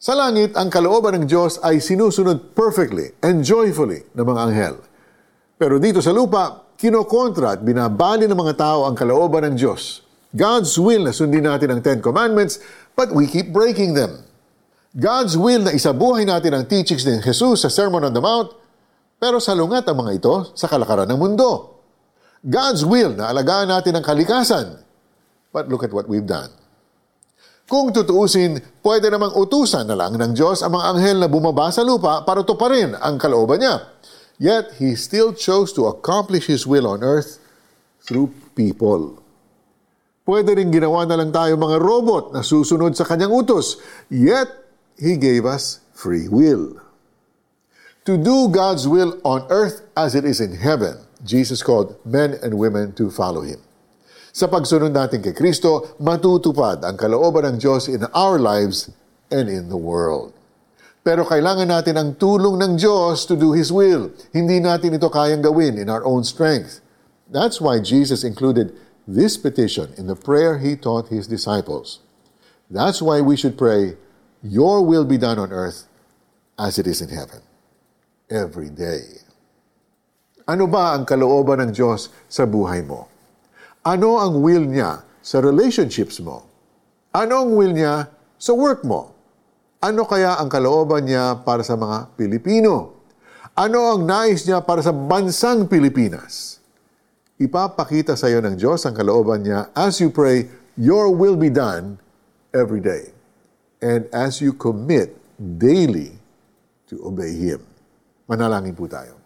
Sa langit, ang kalooban ng Diyos ay sinusunod perfectly and joyfully ng mga anghel. Pero dito sa lupa, kinokontra at binabali ng mga tao ang kalooban ng Diyos. God's will na sundin natin ang Ten Commandments, but we keep breaking them. God's will na isabuhay natin ang teachings ni Jesus sa Sermon on the Mount, pero salungat ang mga ito sa kalakaran ng mundo. God's will na alagaan natin ang kalikasan, but look at what we've done. Kung tutuusin, pwede namang utusan na lang ng Diyos ang mga anghel na bumaba sa lupa para tuparin ang kalooban niya. Yet, He still chose to accomplish His will on earth through people. Pwede rin ginawa na lang tayo mga robot na susunod sa kanyang utos. Yet, He gave us free will. To do God's will on earth as it is in heaven, Jesus called men and women to follow Him. Sa pagsunod natin kay Kristo, matutupad ang kalooban ng Diyos in our lives and in the world. Pero kailangan natin ang tulong ng Diyos to do His will. Hindi natin ito kayang gawin in our own strength. That's why Jesus included this petition in the prayer He taught His disciples. That's why we should pray, Your will be done on earth as it is in heaven. Every day. Ano ba ang kalooban ng Diyos sa buhay mo? Ano ang will niya sa relationships mo? Ano ang will niya sa work mo? Ano kaya ang kalooban niya para sa mga Pilipino? Ano ang nais niya para sa bansang Pilipinas? Ipapakita sa iyo ng Diyos ang kalooban niya as you pray, Your will be done every day. And as you commit daily to obey Him. Manalangin po tayo.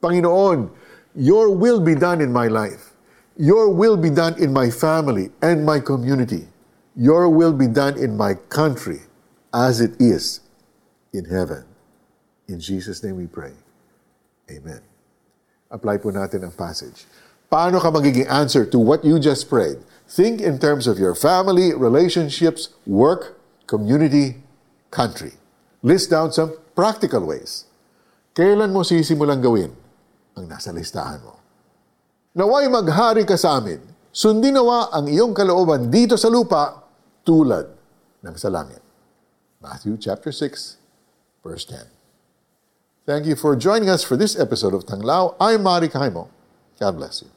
Panginoon, Your will be done in my life. Your will be done in my family and my community. Your will be done in my country as it is in heaven. In Jesus' name we pray. Amen. Apply po natin ang passage. Paano ka magiging answer to what you just prayed? Think in terms of your family, relationships, work, community, country. List down some practical ways. Kailan mo sisimulang gawin ang nasa listahan mo? Naway maghari ka sa amin. Sundin nawa ang iyong kalooban dito sa lupa tulad ng sa langit. Matthew chapter 6, verse 10. Thank you for joining us for this episode of Tanglao. I'm Mari Kaimo. God bless you.